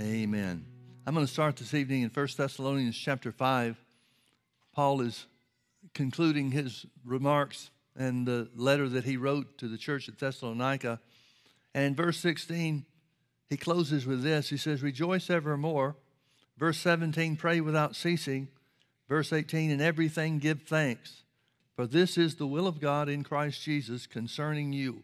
Amen. I'm going to start this evening in 1 Thessalonians chapter 5. Paul is concluding his remarks and the letter that he wrote to the church at Thessalonica. And in verse 16, he closes with this. He says, Rejoice evermore. Verse 17, pray without ceasing. Verse 18, in everything give thanks, for this is the will of God in Christ Jesus concerning you.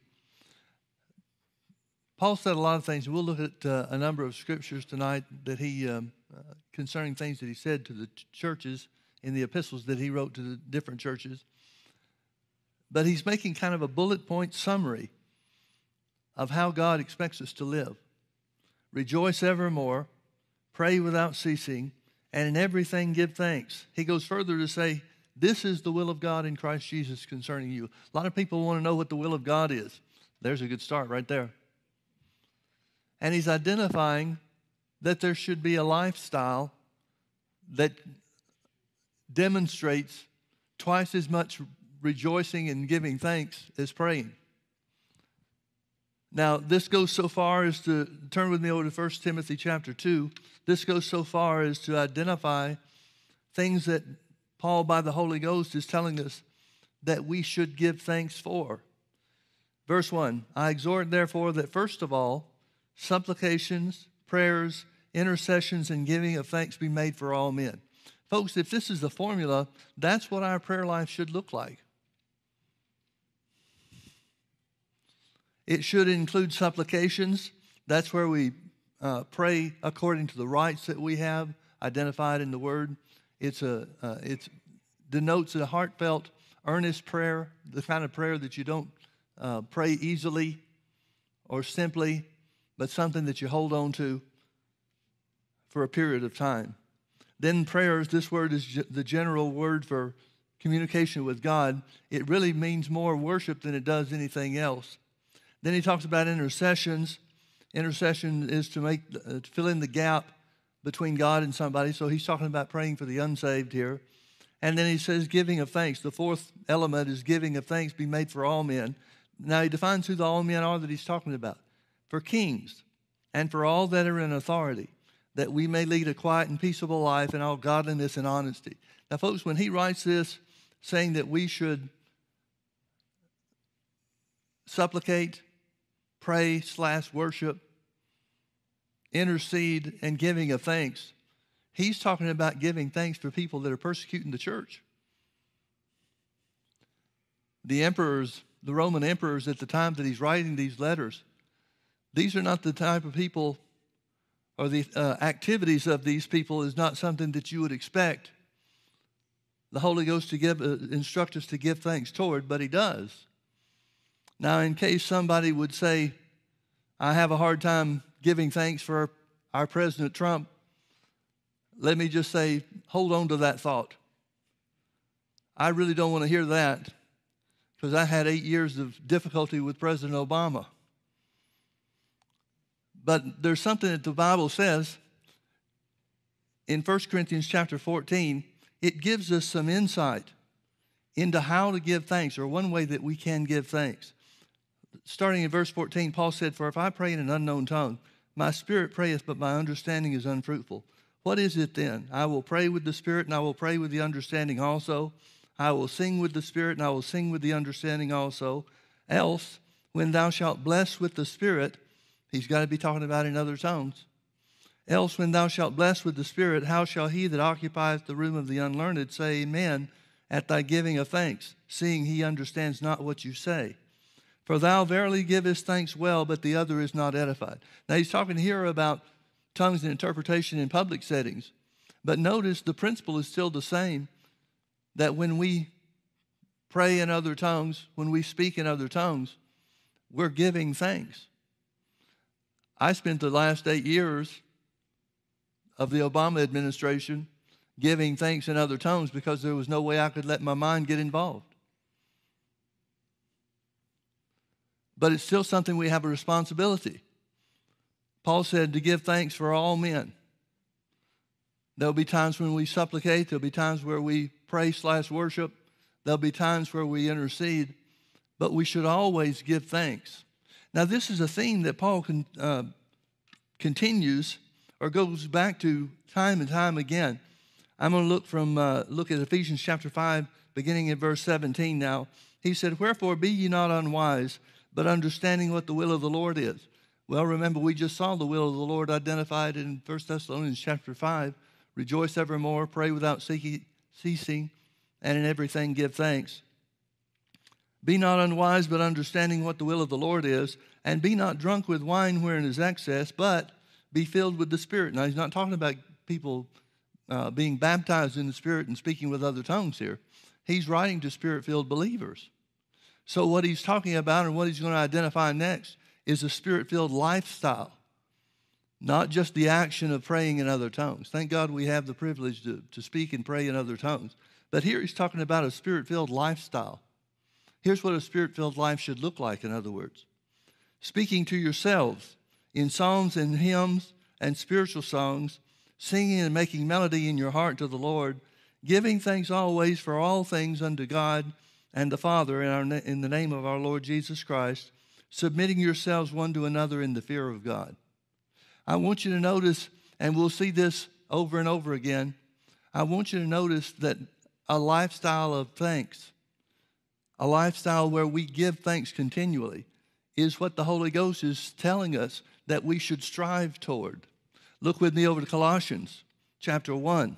Paul said a lot of things. We'll look at uh, a number of scriptures tonight that he, um, uh, concerning things that he said to the churches in the epistles that he wrote to the different churches. But he's making kind of a bullet point summary of how God expects us to live. Rejoice evermore, pray without ceasing, and in everything give thanks. He goes further to say, This is the will of God in Christ Jesus concerning you. A lot of people want to know what the will of God is. There's a good start right there. And he's identifying that there should be a lifestyle that demonstrates twice as much rejoicing and giving thanks as praying. Now, this goes so far as to turn with me over to 1 Timothy chapter 2. This goes so far as to identify things that Paul, by the Holy Ghost, is telling us that we should give thanks for. Verse 1 I exhort, therefore, that first of all, supplications, prayers, intercessions, and giving of thanks be made for all men. Folks, if this is the formula, that's what our prayer life should look like. It should include supplications. That's where we uh, pray according to the rights that we have identified in the Word. It's a uh, it denotes a heartfelt, earnest prayer, the kind of prayer that you don't uh, pray easily or simply but something that you hold on to for a period of time. Then prayers, this word is the general word for communication with God. It really means more worship than it does anything else. Then he talks about intercessions. Intercession is to make uh, to fill in the gap between God and somebody. So he's talking about praying for the unsaved here. And then he says giving of thanks. The fourth element is giving of thanks be made for all men. Now he defines who the all men are that he's talking about for kings and for all that are in authority, that we may lead a quiet and peaceable life in all godliness and honesty. Now, folks, when he writes this, saying that we should supplicate, pray, slash worship, intercede, and giving of thanks, he's talking about giving thanks for people that are persecuting the church. The emperors, the Roman emperors at the time that he's writing these letters, these are not the type of people, or the uh, activities of these people is not something that you would expect the Holy Ghost to give, uh, instruct us to give thanks toward, but He does. Now, in case somebody would say, I have a hard time giving thanks for our President Trump, let me just say, hold on to that thought. I really don't want to hear that because I had eight years of difficulty with President Obama. But there's something that the Bible says in 1 Corinthians chapter 14, it gives us some insight into how to give thanks, or one way that we can give thanks. Starting in verse 14, Paul said, For if I pray in an unknown tongue, my spirit prayeth, but my understanding is unfruitful. What is it then? I will pray with the spirit, and I will pray with the understanding also. I will sing with the spirit, and I will sing with the understanding also. Else, when thou shalt bless with the spirit, He's got to be talking about in other tongues. Else, when thou shalt bless with the Spirit, how shall he that occupieth the room of the unlearned say Amen at thy giving of thanks, seeing he understands not what you say? For thou verily givest thanks well, but the other is not edified. Now, he's talking here about tongues and interpretation in public settings. But notice the principle is still the same that when we pray in other tongues, when we speak in other tongues, we're giving thanks. I spent the last eight years of the Obama administration giving thanks in other tongues because there was no way I could let my mind get involved. But it's still something we have a responsibility. Paul said to give thanks for all men. There'll be times when we supplicate, there'll be times where we pray slash worship, there'll be times where we intercede, but we should always give thanks. Now, this is a theme that Paul con, uh, continues or goes back to time and time again. I'm going to look from uh, look at Ephesians chapter 5 beginning in verse 17 now. He said, "Wherefore be ye not unwise, but understanding what the will of the Lord is." Well, remember we just saw the will of the Lord identified in 1 Thessalonians chapter 5. Rejoice evermore, pray without ceasing, and in everything give thanks. Be not unwise, but understanding what the will of the Lord is, and be not drunk with wine wherein is excess, but be filled with the Spirit. Now, he's not talking about people uh, being baptized in the Spirit and speaking with other tongues here. He's writing to Spirit filled believers. So, what he's talking about and what he's going to identify next is a Spirit filled lifestyle, not just the action of praying in other tongues. Thank God we have the privilege to, to speak and pray in other tongues. But here he's talking about a Spirit filled lifestyle. Here's what a spirit filled life should look like, in other words speaking to yourselves in psalms and hymns and spiritual songs, singing and making melody in your heart to the Lord, giving thanks always for all things unto God and the Father in, our, in the name of our Lord Jesus Christ, submitting yourselves one to another in the fear of God. I want you to notice, and we'll see this over and over again, I want you to notice that a lifestyle of thanks a lifestyle where we give thanks continually, is what the Holy Ghost is telling us that we should strive toward. Look with me over to Colossians chapter 1.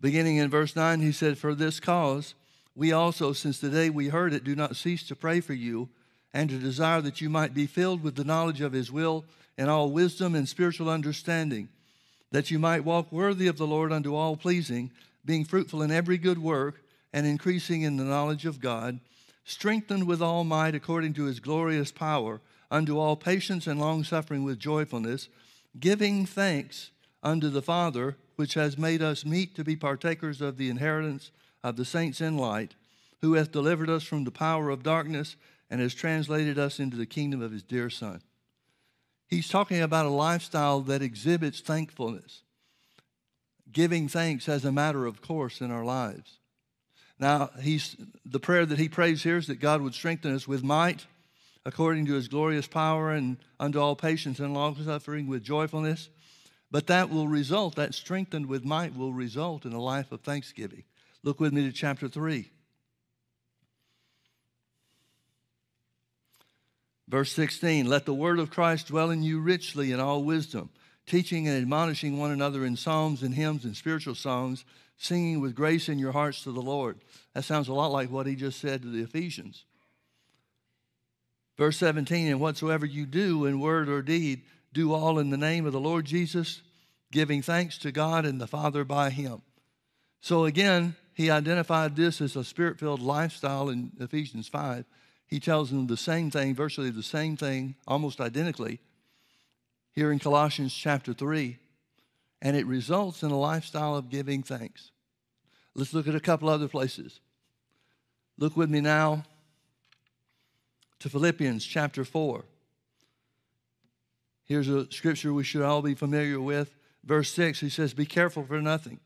Beginning in verse 9, he said, For this cause, we also, since the day we heard it, do not cease to pray for you and to desire that you might be filled with the knowledge of his will and all wisdom and spiritual understanding, that you might walk worthy of the Lord unto all pleasing being fruitful in every good work and increasing in the knowledge of God, strengthened with all might according to his glorious power, unto all patience and long suffering with joyfulness, giving thanks unto the Father, which has made us meet to be partakers of the inheritance of the saints in light, who hath delivered us from the power of darkness and has translated us into the kingdom of his dear Son. He's talking about a lifestyle that exhibits thankfulness giving thanks as a matter of course in our lives. Now, he's, the prayer that he prays here is that God would strengthen us with might according to his glorious power and unto all patience and long suffering with joyfulness. But that will result, that strengthened with might will result in a life of thanksgiving. Look with me to chapter 3. Verse 16 Let the word of Christ dwell in you richly in all wisdom teaching and admonishing one another in psalms and hymns and spiritual songs, singing with grace in your hearts to the Lord. That sounds a lot like what he just said to the Ephesians. Verse 17, and whatsoever you do in word or deed, do all in the name of the Lord Jesus, giving thanks to God and the Father by him. So again, he identified this as a spirit filled lifestyle in Ephesians 5. He tells them the same thing, virtually the same thing, almost identically here in Colossians chapter 3, and it results in a lifestyle of giving thanks. Let's look at a couple other places. Look with me now to Philippians chapter 4. Here's a scripture we should all be familiar with. Verse 6, he says, Be careful for nothing.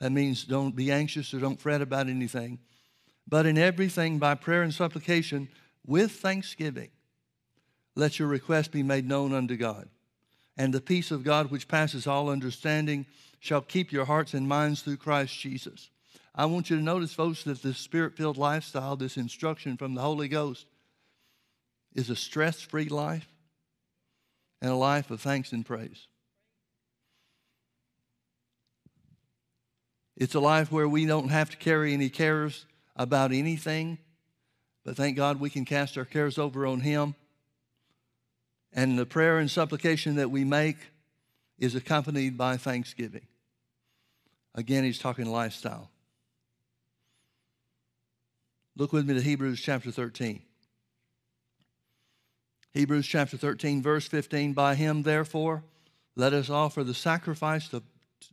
That means don't be anxious or don't fret about anything. But in everything, by prayer and supplication, with thanksgiving, let your request be made known unto God and the peace of God, which passes all understanding, shall keep your hearts and minds through Christ Jesus. I want you to notice, folks, that this spirit filled lifestyle, this instruction from the Holy Ghost, is a stress free life and a life of thanks and praise. It's a life where we don't have to carry any cares about anything, but thank God we can cast our cares over on Him and the prayer and supplication that we make is accompanied by thanksgiving. Again, he's talking lifestyle. Look with me to Hebrews chapter 13. Hebrews chapter 13, verse 15. By him, therefore, let us offer the sacrifice of,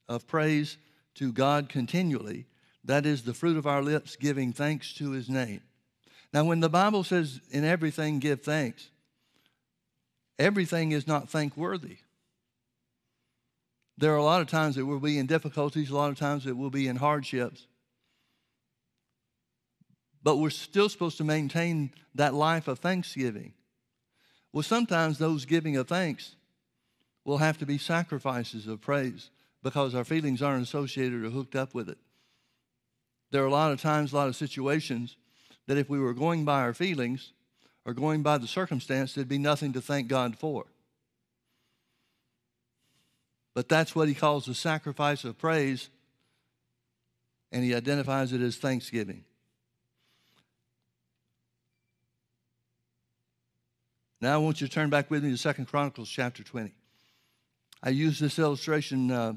of praise to God continually. That is the fruit of our lips, giving thanks to his name. Now, when the Bible says, in everything give thanks, everything is not thankworthy. There are a lot of times that we'll be in difficulties, a lot of times that we'll be in hardships. But we're still supposed to maintain that life of thanksgiving. Well, sometimes those giving of thanks will have to be sacrifices of praise because our feelings aren't associated or hooked up with it. There are a lot of times, a lot of situations that if we were going by our feelings or going by the circumstance, there'd be nothing to thank God for. But that's what he calls the sacrifice of praise, and he identifies it as thanksgiving. Now I want you to turn back with me to Second Chronicles chapter 20. I used this illustration uh,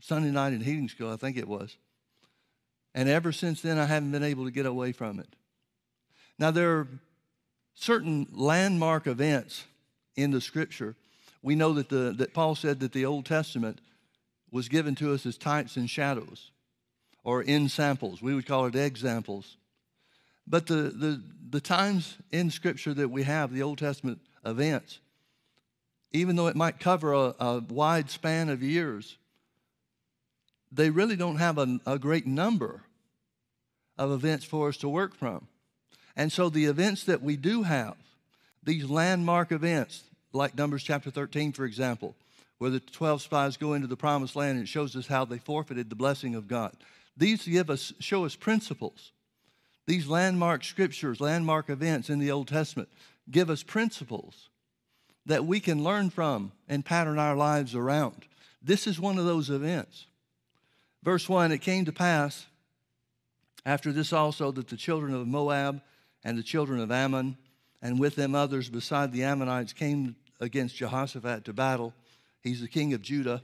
Sunday night in heating school, I think it was. And ever since then, I haven't been able to get away from it. Now, there are certain landmark events in the scripture. We know that, the, that Paul said that the Old Testament was given to us as types and shadows or ensamples. We would call it examples. But the, the, the times in Scripture that we have, the Old Testament events, even though it might cover a, a wide span of years, they really don't have a, a great number of events for us to work from. And so the events that we do have, these landmark events, like Numbers chapter 13, for example, where the 12 spies go into the promised land and it shows us how they forfeited the blessing of God. These give us, show us principles. These landmark scriptures, landmark events in the Old Testament give us principles that we can learn from and pattern our lives around. This is one of those events. Verse 1 It came to pass after this also that the children of Moab and the children of Ammon, and with them others beside the Ammonites, came against Jehoshaphat to battle. He's the king of Judah.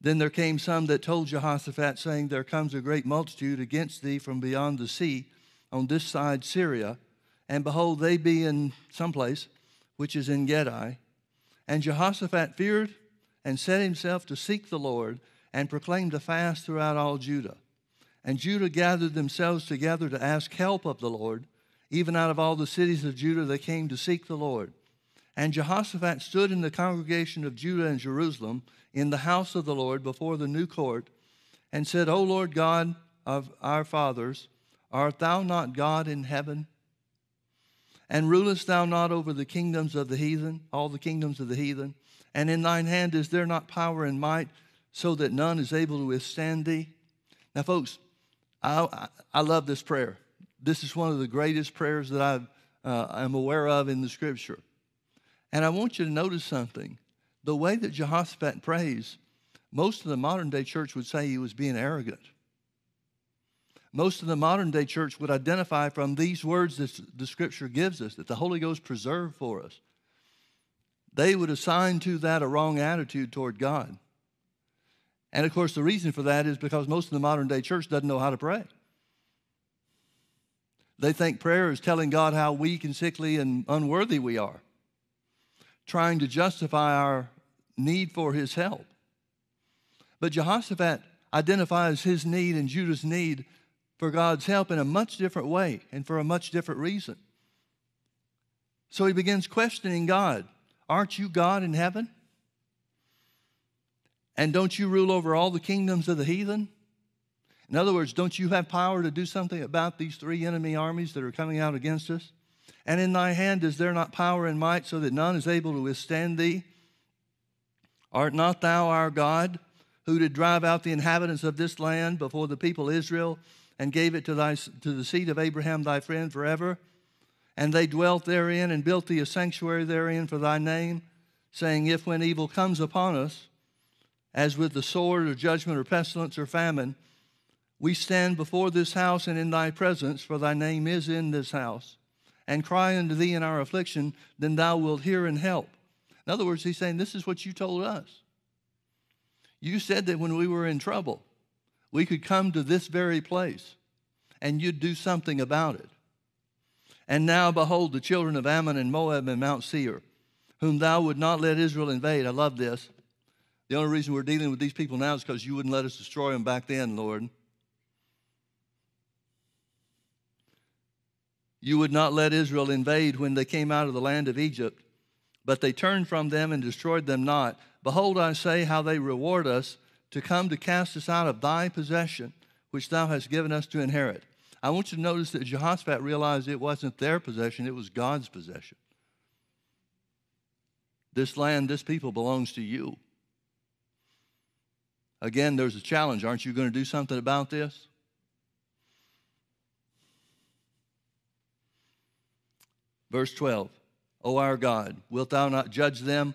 Then there came some that told Jehoshaphat, saying, There comes a great multitude against thee from beyond the sea on this side Syria, and behold, they be in some place which is Engedi. And Jehoshaphat feared and set himself to seek the Lord and proclaimed a fast throughout all Judah. And Judah gathered themselves together to ask help of the Lord. Even out of all the cities of Judah, they came to seek the Lord. And Jehoshaphat stood in the congregation of Judah and Jerusalem in the house of the Lord before the new court and said, O Lord God of our fathers, art thou not God in heaven? And rulest thou not over the kingdoms of the heathen, all the kingdoms of the heathen? And in thine hand is there not power and might, so that none is able to withstand thee? Now, folks, I, I love this prayer. This is one of the greatest prayers that I uh, am aware of in the scripture. And I want you to notice something. The way that Jehoshaphat prays, most of the modern day church would say he was being arrogant. Most of the modern day church would identify from these words that the scripture gives us, that the Holy Ghost preserved for us. They would assign to that a wrong attitude toward God. And of course, the reason for that is because most of the modern day church doesn't know how to pray. They think prayer is telling God how weak and sickly and unworthy we are, trying to justify our need for his help. But Jehoshaphat identifies his need and Judah's need for God's help in a much different way and for a much different reason. So he begins questioning God Aren't you God in heaven? And don't you rule over all the kingdoms of the heathen? In other words, don't you have power to do something about these three enemy armies that are coming out against us? And in thy hand is there not power and might so that none is able to withstand thee? Art not thou our God, who did drive out the inhabitants of this land before the people Israel and gave it to, thy, to the seed of Abraham thy friend forever. And they dwelt therein and built thee a sanctuary therein for thy name, saying, If when evil comes upon us, as with the sword or judgment or pestilence or famine, we stand before this house and in thy presence, for thy name is in this house, and cry unto thee in our affliction, then thou wilt hear and help. In other words, he's saying, This is what you told us. You said that when we were in trouble, we could come to this very place and you'd do something about it. And now, behold, the children of Ammon and Moab and Mount Seir, whom thou would not let Israel invade. I love this. The only reason we're dealing with these people now is because you wouldn't let us destroy them back then, Lord. You would not let Israel invade when they came out of the land of Egypt, but they turned from them and destroyed them not. Behold, I say how they reward us to come to cast us out of thy possession, which thou hast given us to inherit. I want you to notice that Jehoshaphat realized it wasn't their possession, it was God's possession. This land, this people belongs to you. Again, there's a challenge. Aren't you going to do something about this? Verse 12 O our God, wilt thou not judge them?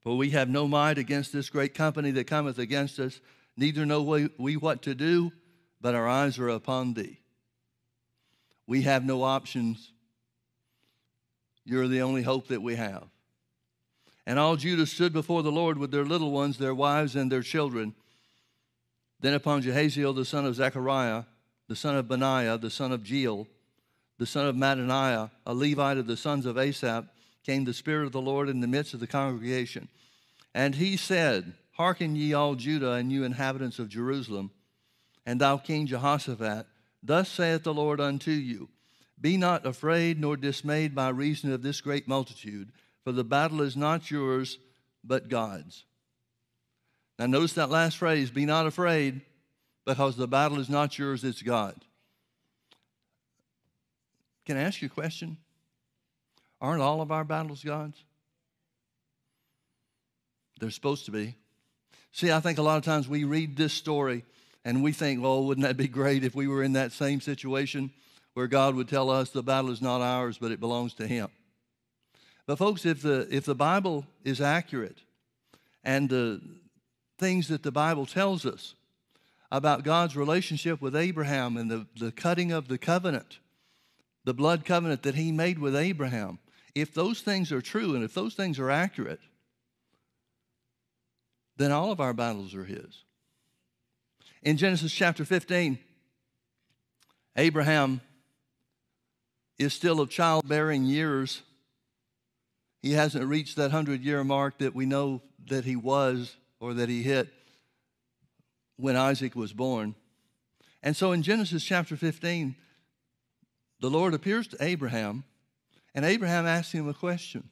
For we have no might against this great company that cometh against us, neither know we what to do, but our eyes are upon thee. We have no options. You're the only hope that we have. And all Judah stood before the Lord with their little ones, their wives, and their children. Then upon Jehaziel, the son of Zechariah, the son of Benaiah, the son of Jeiel, the son of Mattaniah, a Levite of the sons of Asaph, came the Spirit of the Lord in the midst of the congregation. And he said, Hearken ye all Judah and you inhabitants of Jerusalem, and thou King Jehoshaphat, thus saith the Lord unto you Be not afraid nor dismayed by reason of this great multitude for the battle is not yours, but God's. Now, notice that last phrase be not afraid, because the battle is not yours, it's God. Can I ask you a question? Aren't all of our battles God's? They're supposed to be. See, I think a lot of times we read this story and we think, well, wouldn't that be great if we were in that same situation where God would tell us the battle is not ours, but it belongs to Him? But, folks, if the, if the Bible is accurate and the things that the Bible tells us about God's relationship with Abraham and the, the cutting of the covenant, the blood covenant that he made with Abraham, if those things are true and if those things are accurate, then all of our battles are his. In Genesis chapter 15, Abraham is still of childbearing years he hasn't reached that 100 year mark that we know that he was or that he hit when Isaac was born. And so in Genesis chapter 15, the Lord appears to Abraham, and Abraham asks him a question.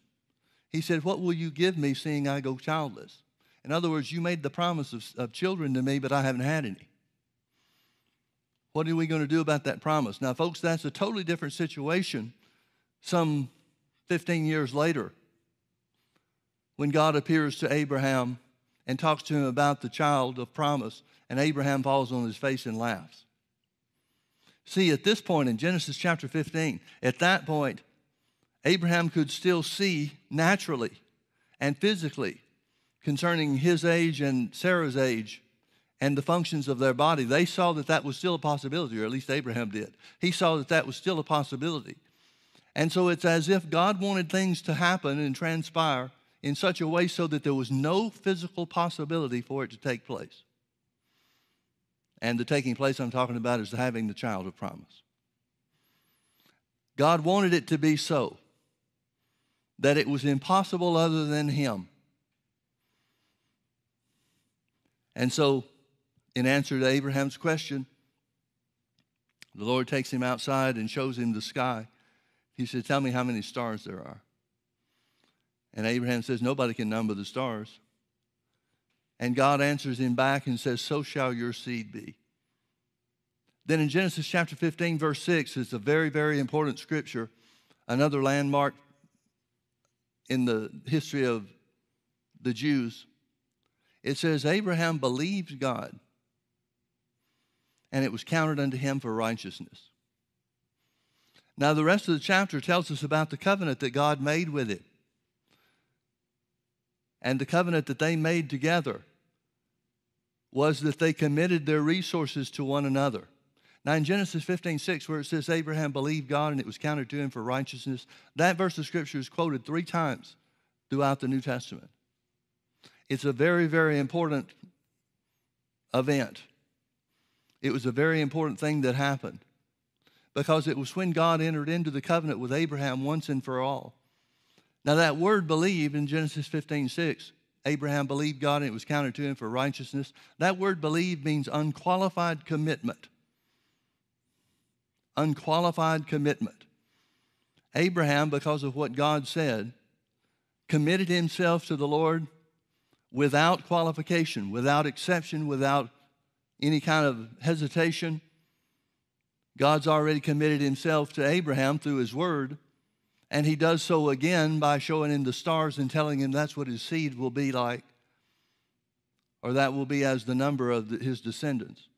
He said, What will you give me seeing I go childless? In other words, you made the promise of, of children to me, but I haven't had any. What are we going to do about that promise? Now, folks, that's a totally different situation some 15 years later when God appears to Abraham and talks to him about the child of promise, and Abraham falls on his face and laughs. See, at this point in Genesis chapter 15, at that point, Abraham could still see naturally and physically concerning his age and Sarah's age and the functions of their body. They saw that that was still a possibility, or at least Abraham did. He saw that that was still a possibility. And so it's as if God wanted things to happen and transpire in such a way so that there was no physical possibility for it to take place. And the taking place I'm talking about is having the child of promise. God wanted it to be so that it was impossible other than Him. And so, in answer to Abraham's question, the Lord takes him outside and shows him the sky. He said, Tell me how many stars there are. And Abraham says, Nobody can number the stars. And God answers him back and says, So shall your seed be. Then in Genesis chapter 15, verse 6, is a very, very important scripture, another landmark in the history of the Jews. It says, Abraham believed God, and it was counted unto him for righteousness. Now, the rest of the chapter tells us about the covenant that God made with it and the covenant that they made together was that they committed their resources to one another. Now, in Genesis 15, 6, where it says Abraham believed God and it was counted to him for righteousness, that verse of scripture is quoted three times throughout the New Testament. It's a very, very important event. It was a very important thing that happened because it was when God entered into the covenant with Abraham once and for all. Now, that word believe in Genesis 15 6, Abraham believed God and it was counted to him for righteousness. That word believe means unqualified commitment. Unqualified commitment. Abraham, because of what God said, committed himself to the Lord without qualification, without exception, without any kind of hesitation. God's already committed himself to Abraham through his word. And he does so again by showing him the stars and telling him that's what his seed will be like, or that will be as the number of the, his descendants.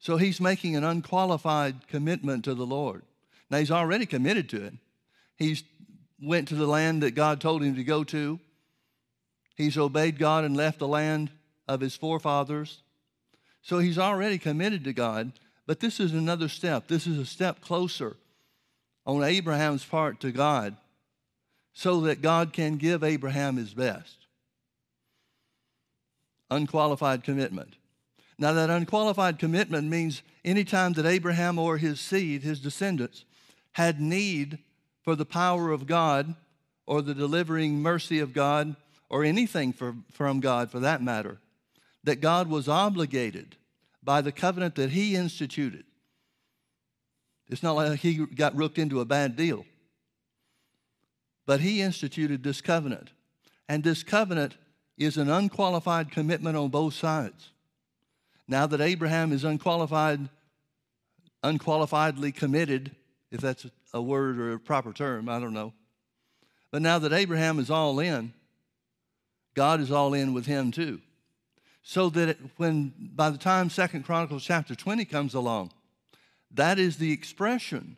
So he's making an unqualified commitment to the Lord. Now he's already committed to it. He's went to the land that God told him to go to. He's obeyed God and left the land of his forefathers. So he's already committed to God, but this is another step. This is a step closer on Abraham's part to God so that God can give Abraham his best. Unqualified commitment. Now, that unqualified commitment means anytime that Abraham or his seed, his descendants, had need for the power of God or the delivering mercy of God or anything for, from God for that matter, that God was obligated by the covenant that he instituted it's not like he got rooked into a bad deal. But he instituted this covenant. And this covenant is an unqualified commitment on both sides. Now that Abraham is unqualified, unqualifiedly committed, if that's a word or a proper term, I don't know. But now that Abraham is all in, God is all in with him too. So that when by the time Second Chronicles chapter 20 comes along, that is the expression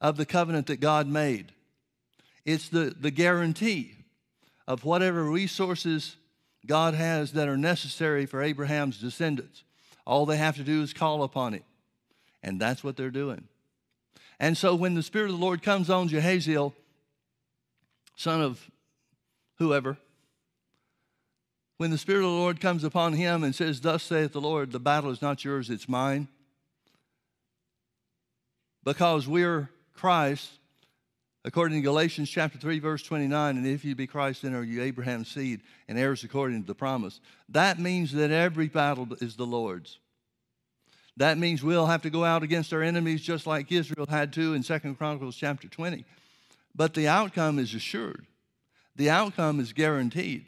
of the covenant that God made. It's the, the guarantee of whatever resources God has that are necessary for Abraham's descendants. All they have to do is call upon it. And that's what they're doing. And so when the Spirit of the Lord comes on Jehaziel, son of whoever, when the Spirit of the Lord comes upon him and says, Thus saith the Lord, the battle is not yours, it's mine because we're Christ, according to Galatians chapter 3, verse 29, and if you be Christ, then are you Abraham's seed and heirs according to the promise. That means that every battle is the Lord's. That means we'll have to go out against our enemies just like Israel had to in Second Chronicles chapter 20. But the outcome is assured. The outcome is guaranteed.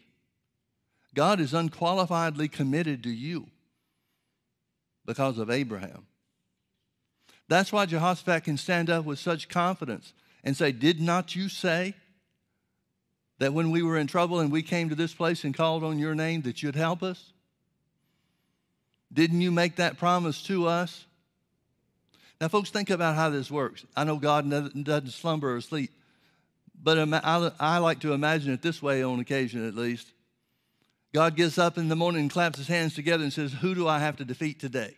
God is unqualifiedly committed to you because of Abraham. That's why Jehoshaphat can stand up with such confidence and say, Did not you say that when we were in trouble and we came to this place and called on your name that you'd help us? Didn't you make that promise to us? Now, folks, think about how this works. I know God doesn't slumber or sleep, but I like to imagine it this way on occasion at least. God gets up in the morning and claps his hands together and says, Who do I have to defeat today?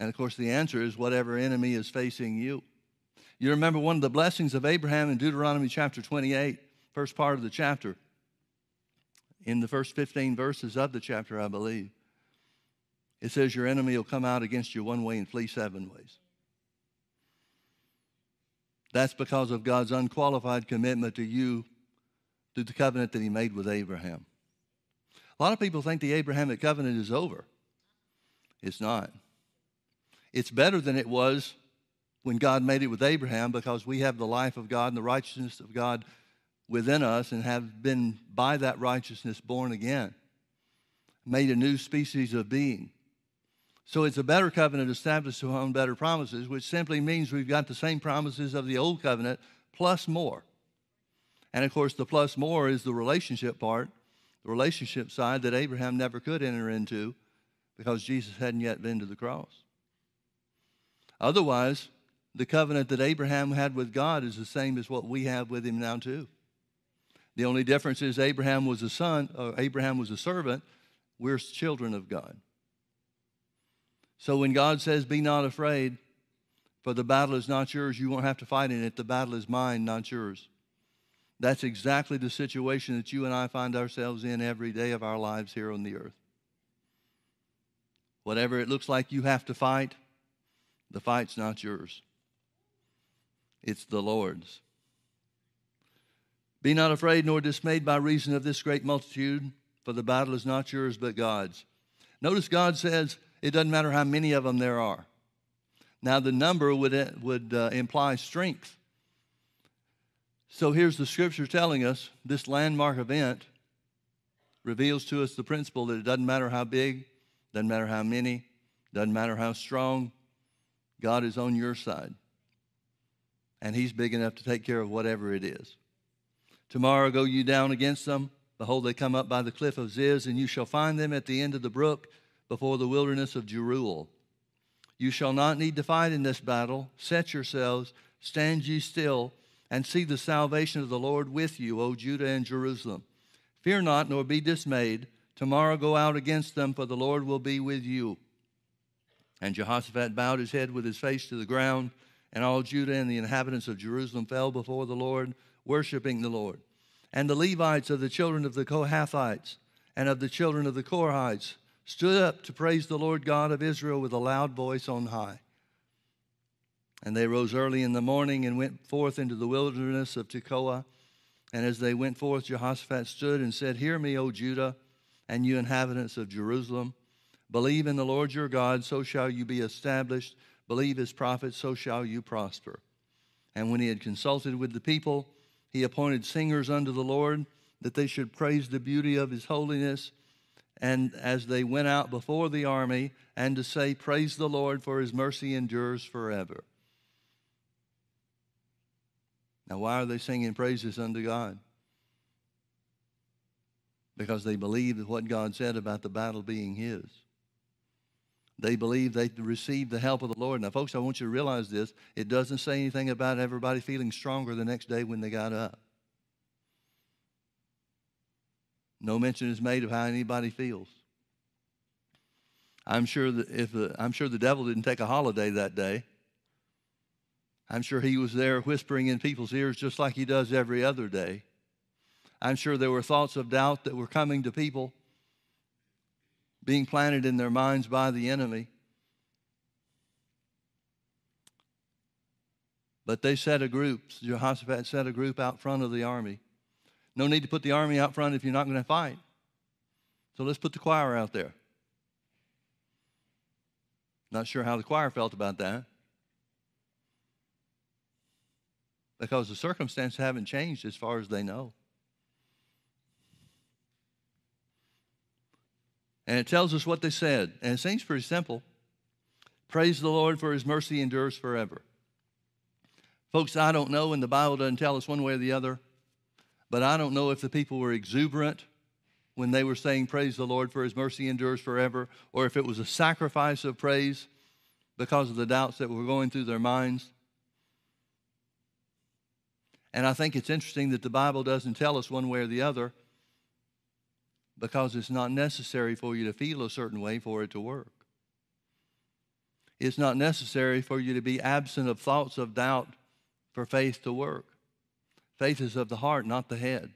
And of course, the answer is whatever enemy is facing you. You remember one of the blessings of Abraham in Deuteronomy chapter 28, first part of the chapter, in the first 15 verses of the chapter, I believe. It says, Your enemy will come out against you one way and flee seven ways. That's because of God's unqualified commitment to you through the covenant that He made with Abraham. A lot of people think the Abrahamic covenant is over. It's not. It's better than it was when God made it with Abraham because we have the life of God and the righteousness of God within us and have been by that righteousness born again, made a new species of being. So it's a better covenant established upon better promises, which simply means we've got the same promises of the old covenant plus more. And of course, the plus more is the relationship part, the relationship side that Abraham never could enter into because Jesus hadn't yet been to the cross. Otherwise, the covenant that Abraham had with God is the same as what we have with him now, too. The only difference is Abraham was a son, or Abraham was a servant. We're children of God. So when God says, Be not afraid, for the battle is not yours, you won't have to fight in it. The battle is mine, not yours. That's exactly the situation that you and I find ourselves in every day of our lives here on the earth. Whatever it looks like you have to fight, the fight's not yours, it's the Lord's. Be not afraid nor dismayed by reason of this great multitude, for the battle is not yours but God's. Notice God says it doesn't matter how many of them there are. Now, the number would, would uh, imply strength. So here's the scripture telling us this landmark event reveals to us the principle that it doesn't matter how big, doesn't matter how many, doesn't matter how strong, God is on your side. And he's big enough to take care of whatever it is. Tomorrow go you down against them. Behold, they come up by the cliff of Ziz, and you shall find them at the end of the brook before the wilderness of Jeruel. You shall not need to fight in this battle. Set yourselves, stand ye still, and see the salvation of the Lord with you, O Judah and Jerusalem. Fear not, nor be dismayed. Tomorrow go out against them, for the Lord will be with you. And Jehoshaphat bowed his head with his face to the ground, and all Judah and the inhabitants of Jerusalem fell before the Lord, worshiping the Lord. And the Levites of the children of the Kohathites and of the children of the Korhites stood up to praise the Lord God of Israel with a loud voice on high. And they rose early in the morning and went forth into the wilderness of Tekoa. And as they went forth, Jehoshaphat stood and said, Hear me, O Judah, and you inhabitants of Jerusalem. Believe in the Lord your God, so shall you be established. Believe his prophets, so shall you prosper. And when he had consulted with the people, he appointed singers unto the Lord, that they should praise the beauty of his holiness. And as they went out before the army, and to say, Praise the Lord, for his mercy endures forever. Now, why are they singing praises unto God? Because they believed what God said about the battle being his. They believe they received the help of the Lord. Now, folks, I want you to realize this. It doesn't say anything about everybody feeling stronger the next day when they got up. No mention is made of how anybody feels. I'm sure that if the, I'm sure the devil didn't take a holiday that day. I'm sure he was there whispering in people's ears just like he does every other day. I'm sure there were thoughts of doubt that were coming to people being planted in their minds by the enemy. But they set a group, Jehoshaphat set a group out front of the army. No need to put the army out front if you're not going to fight. So let's put the choir out there. Not sure how the choir felt about that. Because the circumstances haven't changed as far as they know. And it tells us what they said. And it seems pretty simple. Praise the Lord for his mercy endures forever. Folks, I don't know, and the Bible doesn't tell us one way or the other, but I don't know if the people were exuberant when they were saying, Praise the Lord for his mercy endures forever, or if it was a sacrifice of praise because of the doubts that were going through their minds. And I think it's interesting that the Bible doesn't tell us one way or the other because it's not necessary for you to feel a certain way for it to work. It's not necessary for you to be absent of thoughts of doubt for faith to work. Faith is of the heart, not the head.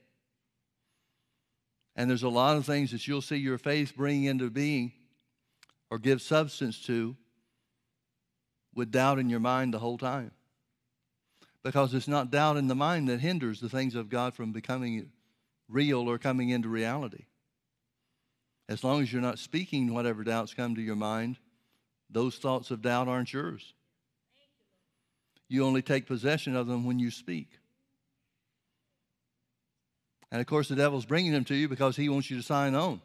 And there's a lot of things that you'll see your faith bring into being or give substance to with doubt in your mind the whole time. Because it's not doubt in the mind that hinders the things of God from becoming real or coming into reality. As long as you're not speaking whatever doubts come to your mind, those thoughts of doubt aren't yours. You only take possession of them when you speak. And of course, the devil's bringing them to you because he wants you to sign on.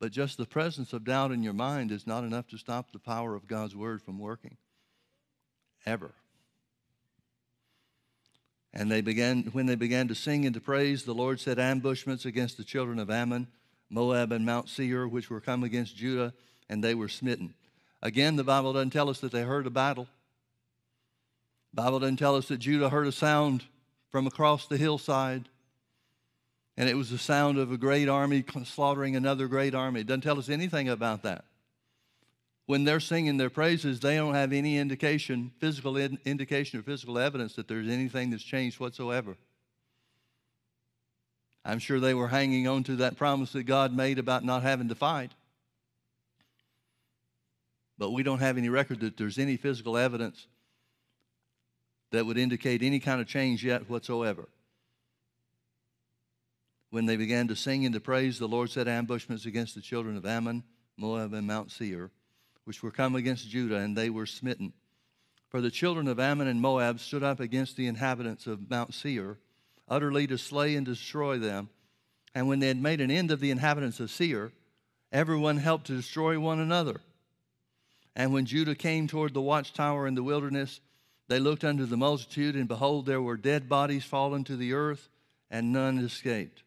But just the presence of doubt in your mind is not enough to stop the power of God's word from working. Ever. And they began, when they began to sing and to praise, the Lord set ambushments against the children of Ammon, Moab, and Mount Seir, which were come against Judah, and they were smitten. Again, the Bible doesn't tell us that they heard a battle. The Bible doesn't tell us that Judah heard a sound from across the hillside, and it was the sound of a great army slaughtering another great army. It doesn't tell us anything about that when they're singing their praises, they don't have any indication, physical indication or physical evidence that there's anything that's changed whatsoever. I'm sure they were hanging on to that promise that God made about not having to fight. But we don't have any record that there's any physical evidence that would indicate any kind of change yet whatsoever. When they began to sing and to praise, the Lord set ambushments against the children of Ammon, Moab, and Mount Seir which were come against Judah, and they were smitten. For the children of Ammon and Moab stood up against the inhabitants of Mount Seir, utterly to slay and destroy them. And when they had made an end of the inhabitants of Seir, everyone helped to destroy one another. And when Judah came toward the watchtower in the wilderness, they looked unto the multitude, and behold, there were dead bodies fallen to the earth, and none escaped.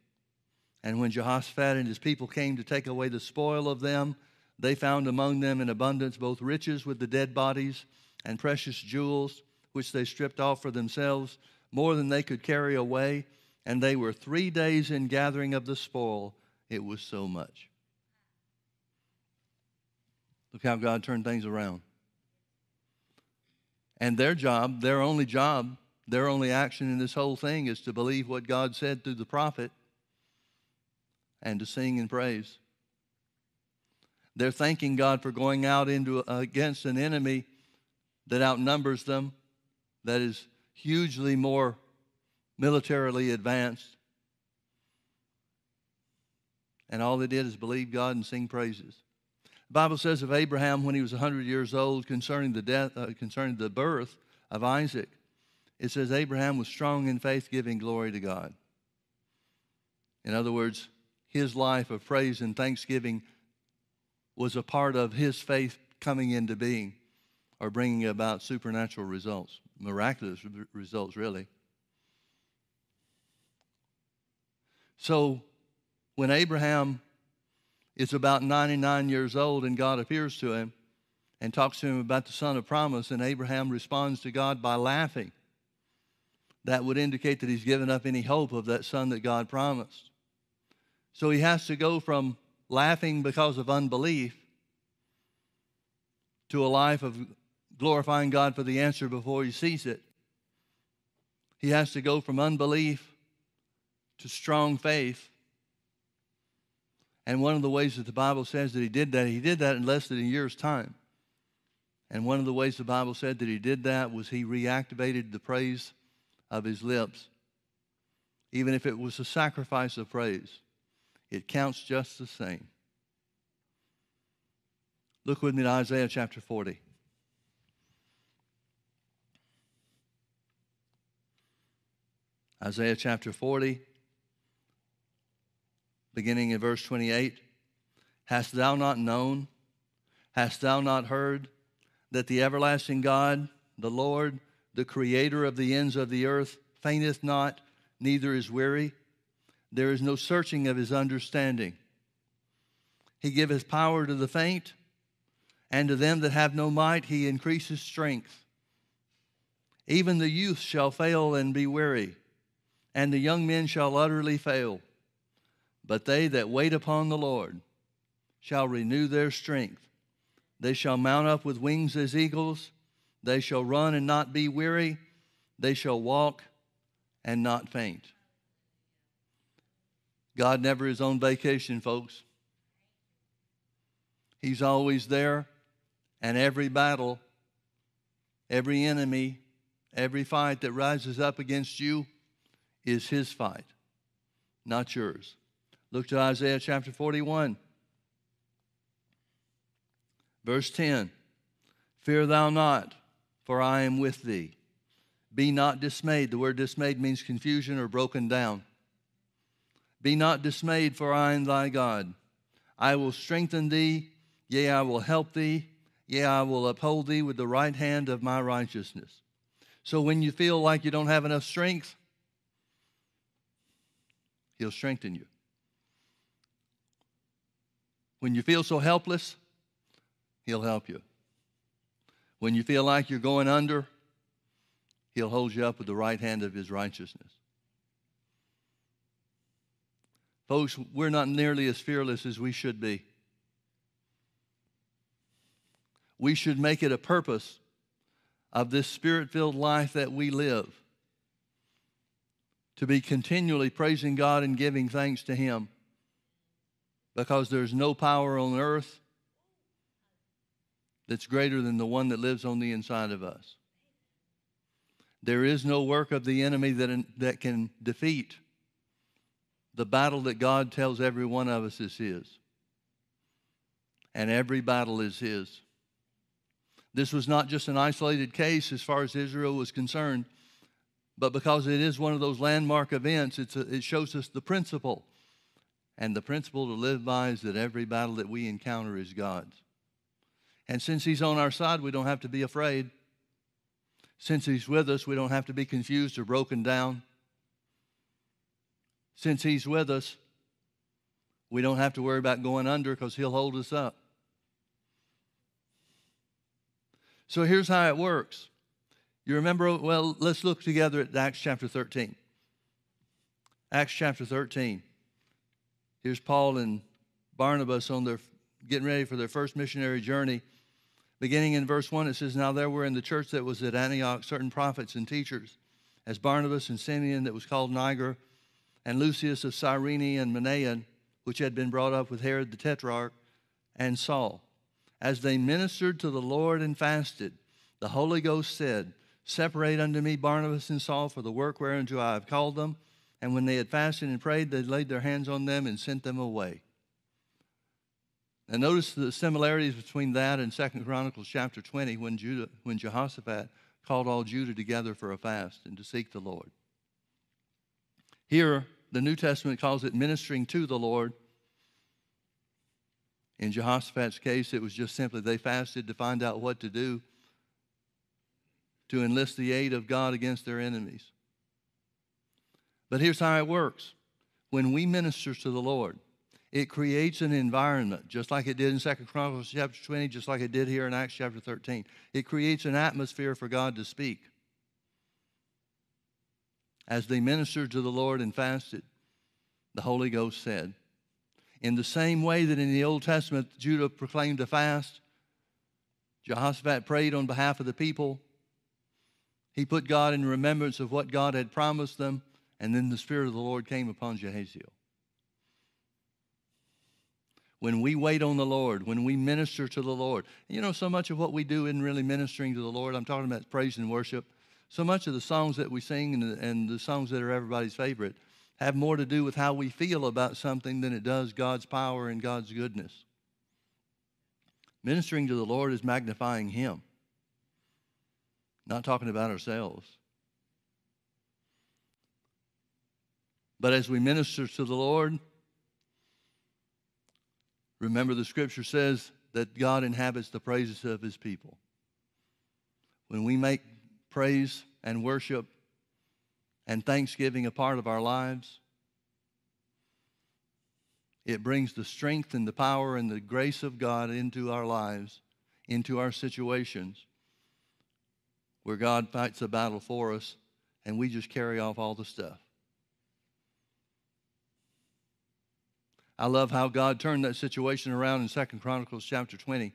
And when Jehoshaphat and his people came to take away the spoil of them, they found among them in abundance both riches with the dead bodies and precious jewels, which they stripped off for themselves, more than they could carry away. And they were three days in gathering of the spoil. It was so much. Look how God turned things around. And their job, their only job, their only action in this whole thing is to believe what God said through the prophet and to sing and praise. They're thanking God for going out into against an enemy that outnumbers them, that is hugely more militarily advanced. And all they did is believe God and sing praises. The Bible says of Abraham when he was 100 years old concerning the death, uh, concerning the birth of Isaac, it says Abraham was strong in faith, giving glory to God. In other words, his life of praise and thanksgiving was a part of his faith coming into being or bringing about supernatural results, miraculous results, really. So when Abraham is about 99 years old and God appears to him and talks to him about the son of promise, and Abraham responds to God by laughing. That would indicate that he's given up any hope of that son that God promised. So he has to go from laughing because of unbelief to a life of glorifying God for the answer before he sees it. He has to go from unbelief to strong faith and one of the ways that the Bible says that he did that, he did that in less than a year's time. And one of the ways the Bible said that he did that was he reactivated the praise of his lips. Even if it was a sacrifice of praise, it counts just the same. Look with me to Isaiah chapter 40. Isaiah chapter 40 beginning in verse 28 Hast thou not known? Hast thou not heard that the everlasting God, the Lord, the creator of the ends of the earth, fainteth not, neither is weary? There is no searching of his understanding. He giveth power to the faint, and to them that have no might he increases strength. Even the youth shall fail and be weary, and the young men shall utterly fail. But they that wait upon the Lord shall renew their strength. They shall mount up with wings as eagles. They shall run and not be weary. They shall walk and not faint. God never is on vacation, folks. He's always there, and every battle, every enemy, every fight that rises up against you is His fight, not yours. Look to Isaiah chapter 41, verse 10. Fear thou not, for I am with thee. Be not dismayed. The word dismayed means confusion or broken down. Be not dismayed, for I am thy God. I will strengthen thee, yea, I will help thee, yea, I will uphold thee with the right hand of my righteousness. So when you feel like you don't have enough strength, he'll strengthen you. When you feel so helpless, He'll help you. When you feel like you're going under, He'll hold you up with the right hand of His righteousness. Oh, Folks, we're not nearly as fearless as we should be. We should make it a purpose of this spirit filled life that we live to be continually praising God and giving thanks to Him because there's no power on earth that's greater than the one that lives on the inside of us. There is no work of the enemy that, that can defeat the battle that God tells every one of us is His. And every battle is His. This was not just an isolated case as far as Israel was concerned, but because it is one of those landmark events, a, it shows us the principle and the principle to live by is that every battle that we encounter is God's. And since He's on our side, we don't have to be afraid. Since He's with us, we don't have to be confused or broken down. Since He's with us, we don't have to worry about going under because He'll hold us up. So here's how it works. You remember, well, let's look together at Acts chapter 13. Acts chapter 13. Here's Paul and Barnabas on their getting ready for their first missionary journey. Beginning in verse 1, it says, Now there were in the church that was at Antioch certain prophets and teachers, as Barnabas and Simeon that was called Niger, and Lucius of Cyrene and Manaen, which had been brought up with Herod the Tetrarch, and Saul. As they ministered to the Lord and fasted, the Holy Ghost said, Separate unto me Barnabas and Saul for the work whereunto I have called them. And when they had fasted and prayed, they laid their hands on them and sent them away. And notice the similarities between that and Second Chronicles chapter 20 when, Judah, when Jehoshaphat called all Judah together for a fast and to seek the Lord. Here, the New Testament calls it ministering to the Lord in Jehoshaphat's case, it was just simply they fasted to find out what to do to enlist the aid of God against their enemies. But here's how it works when we minister to the Lord, it creates an environment, just like it did in Second Chronicles chapter 20, just like it did here in Acts chapter 13. It creates an atmosphere for God to speak. As they ministered to the Lord and fasted, the Holy Ghost said, in the same way that in the Old Testament, Judah proclaimed a fast, Jehoshaphat prayed on behalf of the people. He put God in remembrance of what God had promised them, and then the Spirit of the Lord came upon Jahaziel. When we wait on the Lord, when we minister to the Lord, you know, so much of what we do isn't really ministering to the Lord. I'm talking about praise and worship. So much of the songs that we sing and the, and the songs that are everybody's favorite have more to do with how we feel about something than it does God's power and God's goodness. Ministering to the Lord is magnifying Him, not talking about ourselves. But as we minister to the Lord, remember the scripture says that God inhabits the praises of His people. When we make praise and worship and thanksgiving a part of our lives. It brings the strength and the power and the grace of God into our lives, into our situations, where God fights a battle for us and we just carry off all the stuff. I love how God turned that situation around in Second Chronicles chapter 20.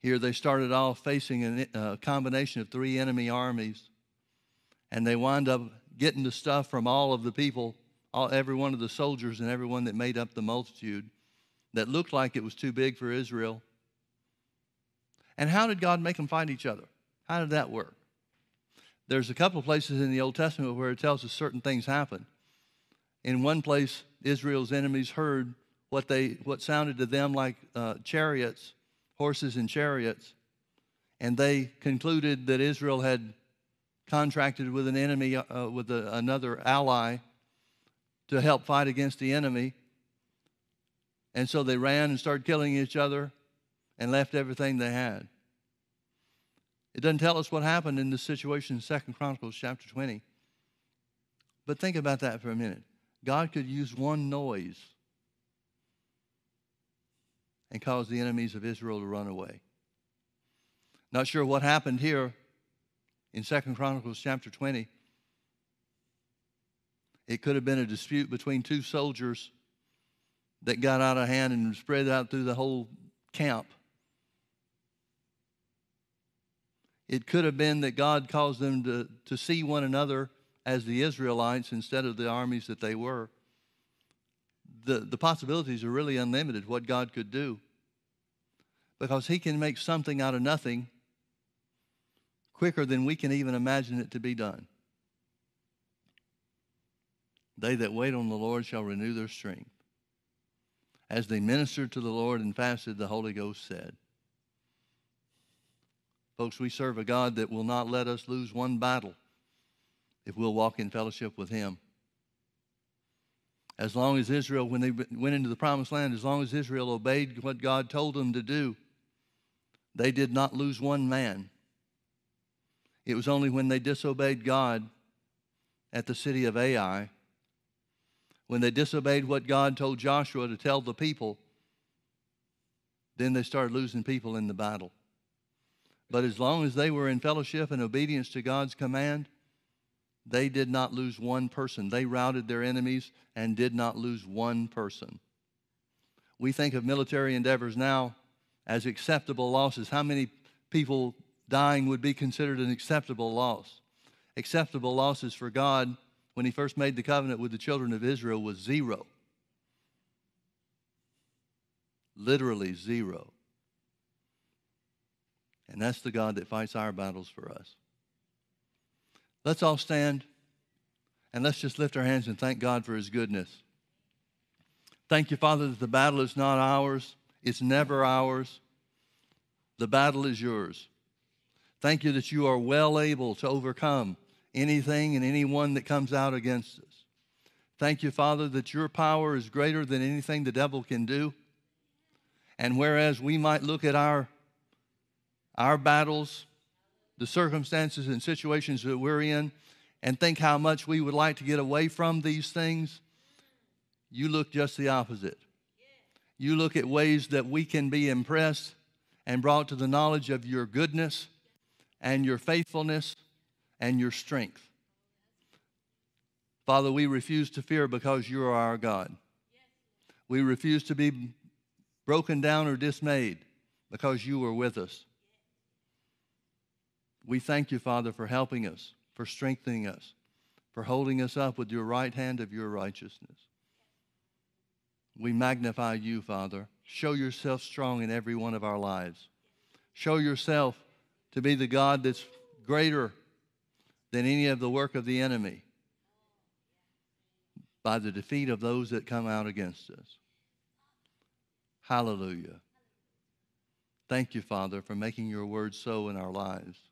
Here they started off facing a combination of three enemy armies, and they wind up getting the stuff from all of the people, all, every one of the soldiers and everyone that made up the multitude that looked like it was too big for Israel. And how did God make them fight each other? How did that work? There's a couple of places in the Old Testament where it tells us certain things happen. In one place, Israel's enemies heard what they what sounded to them like uh, chariots horses and chariots. And they concluded that Israel had contracted with an enemy, uh, with a, another ally, to help fight against the enemy. And so they ran and started killing each other and left everything they had. It doesn't tell us what happened in this situation in Second Chronicles chapter 20. But think about that for a minute. God could use one noise and caused the enemies of Israel to run away. Not sure what happened here in Second Chronicles chapter 20. It could have been a dispute between two soldiers that got out of hand and spread out through the whole camp. It could have been that God caused them to, to see one another as the Israelites instead of the armies that they were the, the possibilities are really unlimited, what God could do. Because He can make something out of nothing quicker than we can even imagine it to be done. They that wait on the Lord shall renew their strength. As they ministered to the Lord and fasted, the Holy Ghost said, Folks, we serve a God that will not let us lose one battle if we'll walk in fellowship with Him. As long as Israel, when they went into the promised land, as long as Israel obeyed what God told them to do, they did not lose one man. It was only when they disobeyed God at the city of Ai, when they disobeyed what God told Joshua to tell the people, then they started losing people in the battle. But as long as they were in fellowship and obedience to God's command, they did not lose one person. They routed their enemies and did not lose one person. We think of military endeavors now as acceptable losses. How many people dying would be considered an acceptable loss? Acceptable losses for God when He first made the covenant with the children of Israel was zero. Literally zero. And that's the God that fights our battles for us. Let's all stand and let's just lift our hands and thank God for His goodness. Thank you, Father, that the battle is not ours, it's never ours. The battle is yours. Thank you that you are well able to overcome anything and anyone that comes out against us. Thank you, Father, that your power is greater than anything the devil can do. And whereas we might look at our, our battles, the circumstances and situations that we're in, and think how much we would like to get away from these things, you look just the opposite. You look at ways that we can be impressed and brought to the knowledge of your goodness and your faithfulness and your strength. Father, we refuse to fear because you are our God. We refuse to be broken down or dismayed because you are with us. We thank you, Father, for helping us, for strengthening us, for holding us up with your right hand of your righteousness. We magnify you, Father. Show yourself strong in every one of our lives. Show yourself to be the God that's greater than any of the work of the enemy by the defeat of those that come out against us. Hallelujah. Thank you, Father, for making your word so in our lives.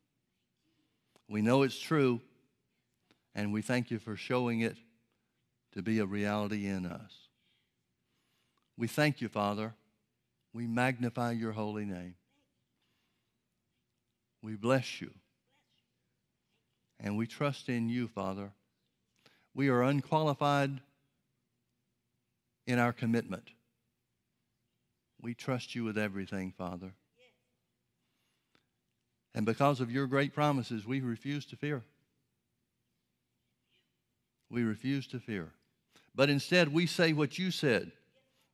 We know it's true, and we thank you for showing it to be a reality in us. We thank you, Father. We magnify your holy name. We bless you. And we trust in you, Father. We are unqualified in our commitment. We trust you with everything, Father. And because of your great promises, we refuse to fear. We refuse to fear. But instead, we say what you said.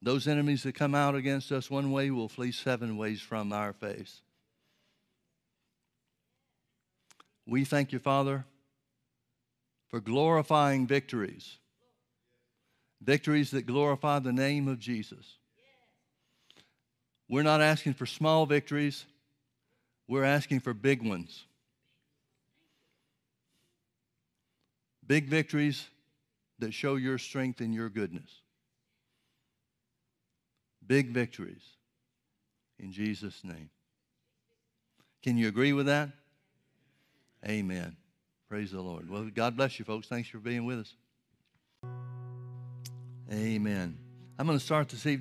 Those enemies that come out against us one way will flee seven ways from our face. We thank you, Father, for glorifying victories. Victories that glorify the name of Jesus. We're not asking for small victories, we're asking for big ones. Big victories that show your strength and your goodness. Big victories in Jesus' name. Can you agree with that? Amen. Praise the Lord. Well, God bless you, folks. Thanks for being with us. Amen. I'm going to start this evening.